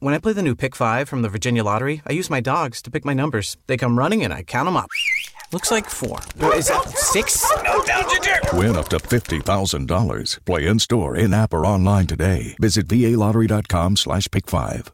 When I play the new Pick 5 from the Virginia Lottery, I use my dogs to pick my numbers. They come running and I count them up. Looks like four. Is that six? No Win up to $50,000. Play in store, in app, or online today. Visit VALottery.com slash pick five.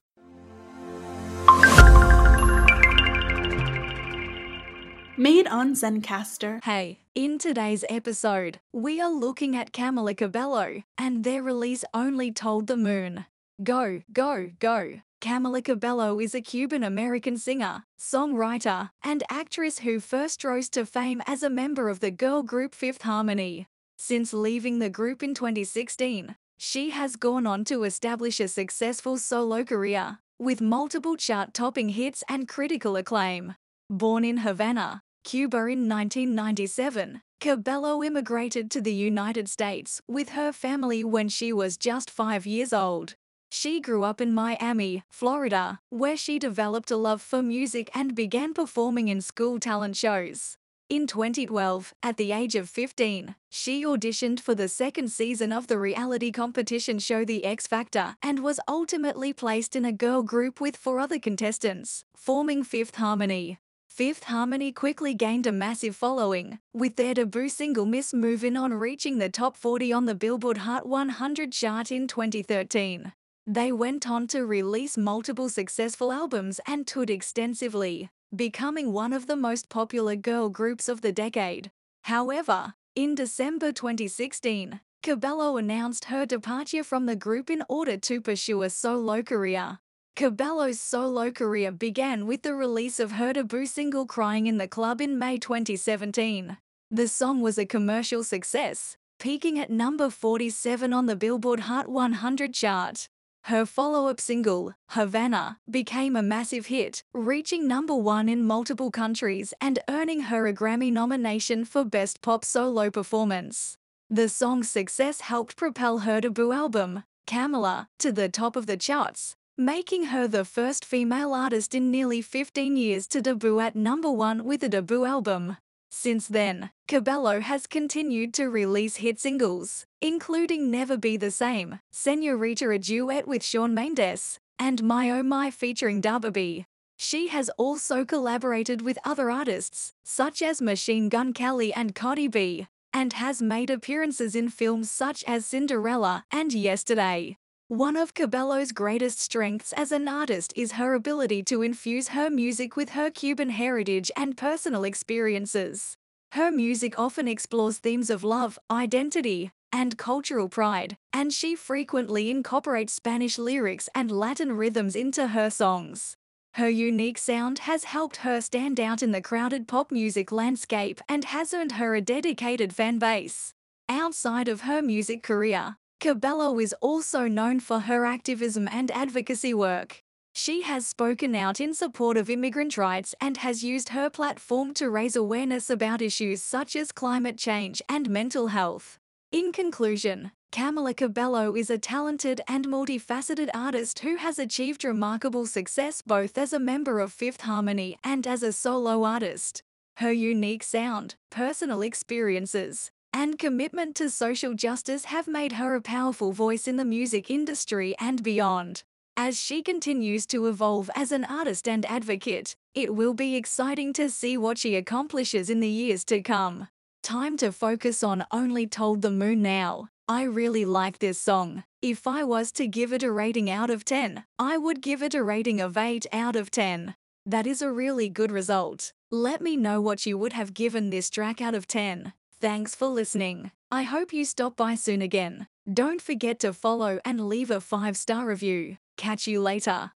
Made on Zencastr. Hey, in today's episode, we are looking at Camila Cabello and their release Only Told the Moon. Go, go, go. Camila Cabello is a Cuban American singer, songwriter, and actress who first rose to fame as a member of the girl group Fifth Harmony. Since leaving the group in 2016, she has gone on to establish a successful solo career, with multiple chart topping hits and critical acclaim. Born in Havana, Cuba in 1997, Cabello immigrated to the United States with her family when she was just five years old. She grew up in Miami, Florida, where she developed a love for music and began performing in school talent shows. In 2012, at the age of 15, she auditioned for the second season of the reality competition show The X Factor and was ultimately placed in a girl group with four other contestants, forming Fifth Harmony. Fifth Harmony quickly gained a massive following, with their debut single Miss Movin' On reaching the top 40 on the Billboard Hot 100 chart in 2013. They went on to release multiple successful albums and toured extensively, becoming one of the most popular girl groups of the decade. However, in December 2016, Cabello announced her departure from the group in order to pursue a solo career. Cabello's solo career began with the release of her debut single Crying in the Club in May 2017. The song was a commercial success, peaking at number 47 on the Billboard Hot 100 chart. Her follow up single, Havana, became a massive hit, reaching number one in multiple countries and earning her a Grammy nomination for Best Pop Solo Performance. The song's success helped propel her debut album, Camila, to the top of the charts, making her the first female artist in nearly 15 years to debut at number one with a debut album. Since then, Cabello has continued to release hit singles, including Never Be the Same, Senorita a duet with Shawn Mendes, and My Oh My featuring Dababy. She has also collaborated with other artists, such as Machine Gun Kelly and Cardi B, and has made appearances in films such as Cinderella and Yesterday. One of Cabello's greatest strengths as an artist is her ability to infuse her music with her Cuban heritage and personal experiences. Her music often explores themes of love, identity, and cultural pride, and she frequently incorporates Spanish lyrics and Latin rhythms into her songs. Her unique sound has helped her stand out in the crowded pop music landscape and has earned her a dedicated fan base. Outside of her music career, Cabello is also known for her activism and advocacy work. She has spoken out in support of immigrant rights and has used her platform to raise awareness about issues such as climate change and mental health. In conclusion, Camila Cabello is a talented and multifaceted artist who has achieved remarkable success both as a member of Fifth Harmony and as a solo artist. Her unique sound, personal experiences, and commitment to social justice have made her a powerful voice in the music industry and beyond. As she continues to evolve as an artist and advocate, it will be exciting to see what she accomplishes in the years to come. Time to focus on Only Told the Moon now. I really like this song. If I was to give it a rating out of 10, I would give it a rating of 8 out of 10. That is a really good result. Let me know what you would have given this track out of 10. Thanks for listening. I hope you stop by soon again. Don't forget to follow and leave a 5 star review. Catch you later.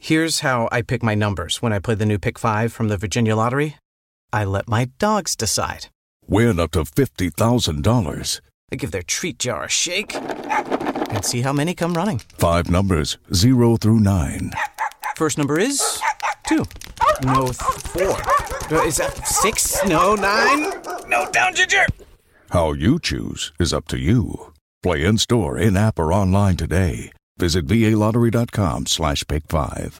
Here's how I pick my numbers when I play the new Pick 5 from the Virginia Lottery I let my dogs decide. Win up to $50,000. I give their treat jar a shake and see how many come running. Five numbers, 0 through 9. First number is 2. No, 4. Uh, Is that 6? No, 9? No, down, Ginger! How you choose is up to you. Play in store, in app, or online today. Visit VALottery.com slash pick five.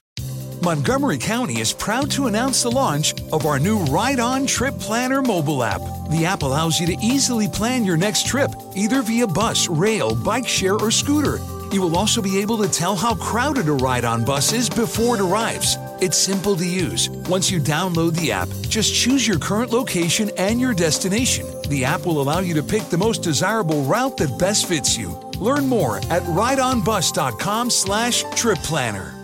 Montgomery County is proud to announce the launch of our new Ride On Trip Planner mobile app. The app allows you to easily plan your next trip, either via bus, rail, bike share, or scooter. You will also be able to tell how crowded a ride on bus is before it arrives. It's simple to use. Once you download the app, just choose your current location and your destination. The app will allow you to pick the most desirable route that best fits you. Learn more at rideonbus.com slash trip planner.